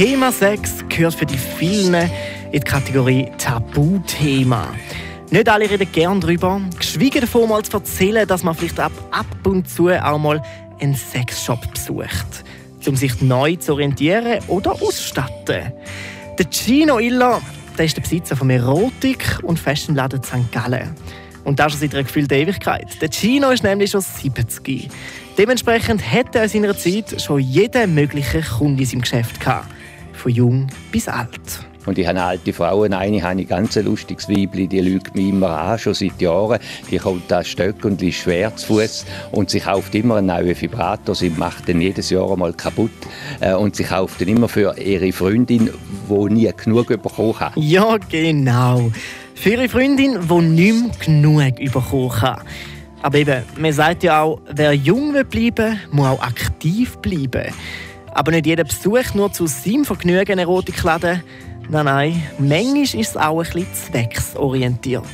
Thema Sex gehört für die vielen in die Kategorie Tabuthema. Nicht alle reden gern darüber, geschwiegen davon mal zu erzählen, dass man vielleicht ab, ab und zu auch mal einen Sexshop besucht, um sich neu zu orientieren oder auszustatten. Der Gino Iller der ist der Besitzer vom Erotik- und Fashionladen St. Gallen. Und das schon seit einer gefühlten Ewigkeit. Der Gino ist nämlich schon 70. Dementsprechend hätte er in seiner Zeit schon jeden möglichen Kunden in seinem Geschäft gehabt. Von jung bis alt. Und ich habe alte Frauen, eine habe ich ganz ein lustiges Weibli, die lügt mich immer an, schon seit Jahren. Die kommt da Stöck und ist schwer zu Fuß und sie kauft immer einen neuen Vibrator. Sie macht den jedes Jahr einmal kaputt äh, und sie kauft den immer für ihre Freundin, die nie genug bekommen hat. Ja, genau. Für ihre Freundin, die nicht mehr genug bekommen hat. Aber eben, man sagt ja auch, wer jung bleiben will, muss auch aktiv bleiben. Aber nicht jeder besucht nur zu seinem Vergnügen Erotikladen. Nein, nein, manchmal ist es auch ein bisschen zwecksorientiert.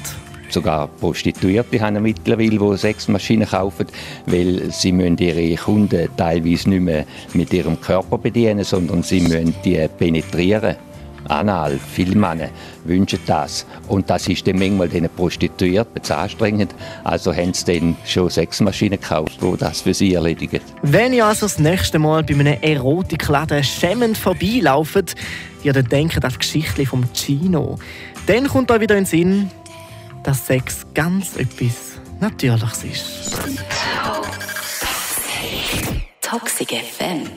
Sogar Prostituierte haben mittlerweile, die Sexmaschinen kaufen, weil sie müssen ihre Kunden teilweise nicht mehr mit ihrem Körper bedienen, sondern sie müssen die penetrieren. Anal, viele Männer wünschen das. Und das ist dann manchmal den Prostituierten zu anstrengend. Also haben sie dann schon Sexmaschinen gekauft, die das für sie erledigen. Wenn ihr also das nächste Mal bei einem Erotikladen schämend vorbeilauft, ja, dann denkt an die Geschichte vom Gino. Dann kommt euch wieder in den Sinn, dass Sex ganz etwas Natürliches ist. Toxic FM.